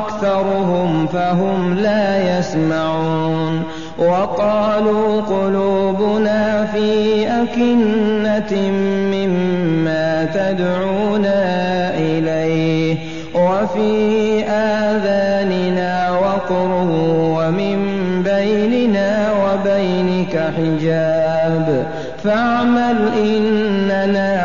أكثرهم فهم لا يسمعون وقالوا قلوبنا في أكنة مما تدعونا إليه وفي آذاننا وقر ومن بيننا وبينك حجاب فاعمل إننا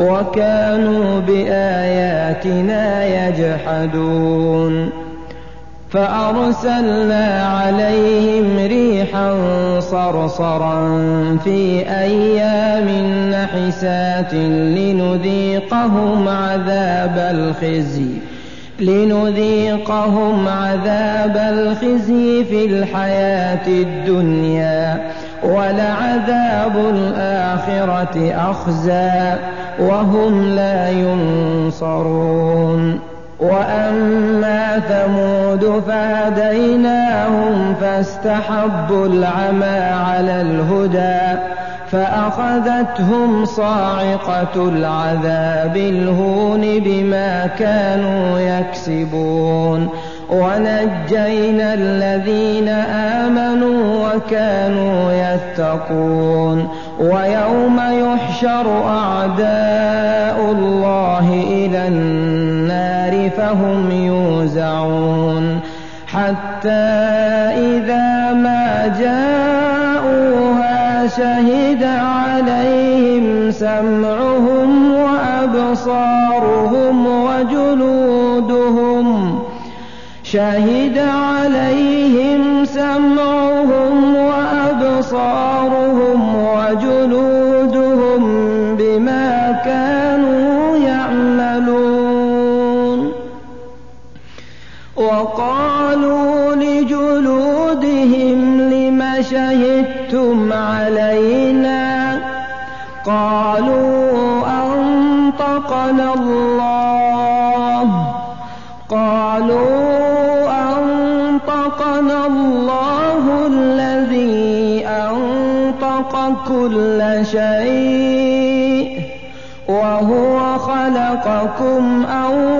وكانوا بآياتنا يجحدون. فأرسلنا عليهم ريحا صرصرا في أيام نحسات لنذيقهم عذاب الخزي لنذيقهم عذاب الخزي في الحياة الدنيا ولعذاب الآخرة أخزى. وهم لا ينصرون. وأما ثمود فهديناهم فاستحبوا العمى على الهدى فأخذتهم صاعقة العذاب الهون بما كانوا يكسبون. ونجينا الذين آمنوا وكانوا يتقون. ويوم يحشر أعداء الله إلى النار فهم يوزعون حتى إذا ما جاءوها شهد عليهم سمعهم وأبصارهم وجلودهم. شهد عليهم سمعهم وقالوا لجلودهم لم شهدتم علينا؟ قالوا أنطقنا الله. قالوا أنطقنا الله الذي أنطق كل شيء. وهو خلقكم أول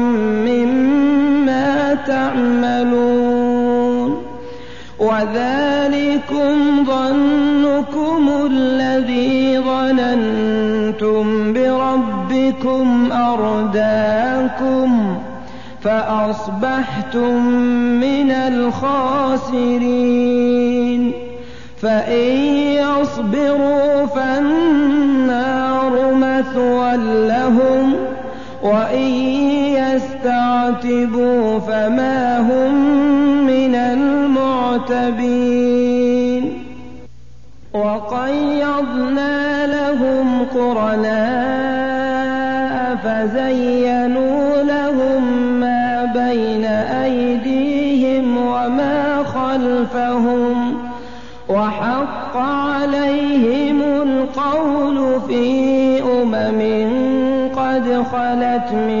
تعملون. وذلكم ظنكم الذي ظننتم بربكم أرداكم فأصبحتم من الخاسرين. فإن يصبروا فالنار مثوى لهم وإن يستعتبوا فما هم من المعتبين. وقيضنا لهم قرناء فزينوا لهم ما بين أيديهم وما خلفهم. وحق عليهم القول في أمم قد خلت من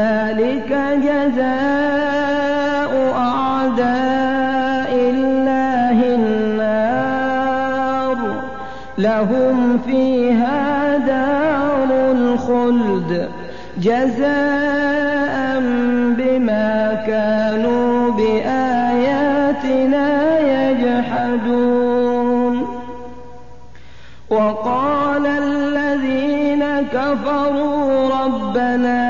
ذلك جزاء أعداء الله النار. لهم فيها دار الخلد. جزاء بما كانوا بآياتنا يجحدون. وقال الذين كفروا ربنا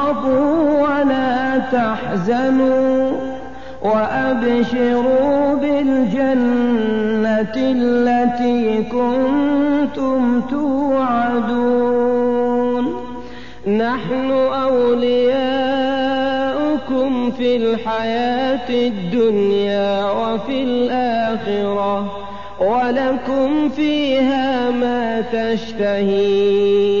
تحزنوا وأبشروا بالجنة التي كنتم توعدون. نحن أولياؤكم في الحياة الدنيا وفي الآخرة ولكم فيها ما تشتهي.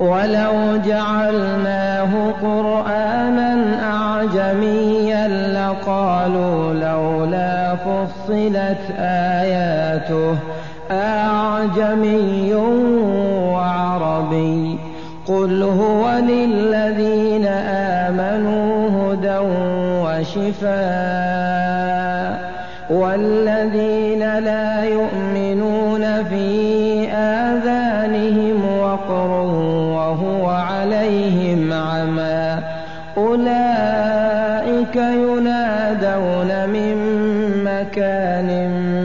ولو جعلناه قرآنا أعجميا لقالوا لولا فصلت آياته أعجمي وعربي. قل هو للذين آمنوا هدى وشفاء والذين لا يؤمنون في آذانهم وقر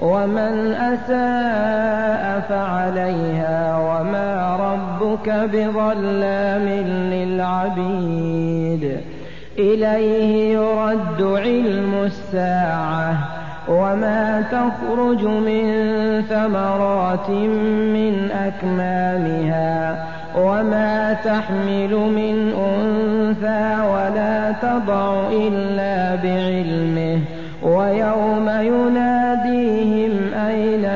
ومن أساء فعليها وما ربك بظلام للعبيد إليه يرد علم الساعة وما تخرج من ثمرات من أكمامها وما تحمل من أنثى ولا تضع إلا بعلمه ويوم يناديهم أين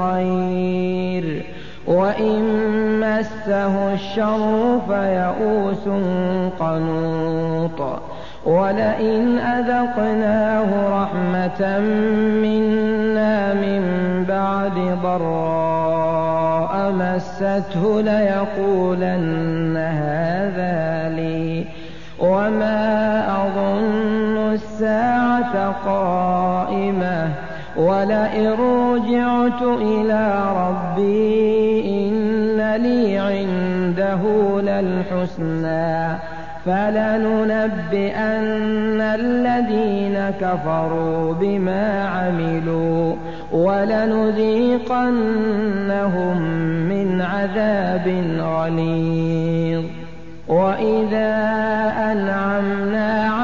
الخير وإن مسه الشر فيئوس قنوط. ولئن أذقناه رحمة منا من بعد ضراء مسته ليقولن هذا لي. وما أظن الساعة قائمة. ولئن رجعت إلى ربي إن لي عنده للحسنى فلننبئن الذين كفروا بما عملوا ولنذيقنهم من عذاب غليظ. وإذا أنعمنا على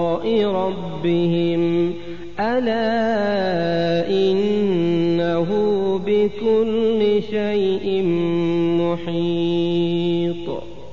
ربهم ألا إنه بكل شيء محيط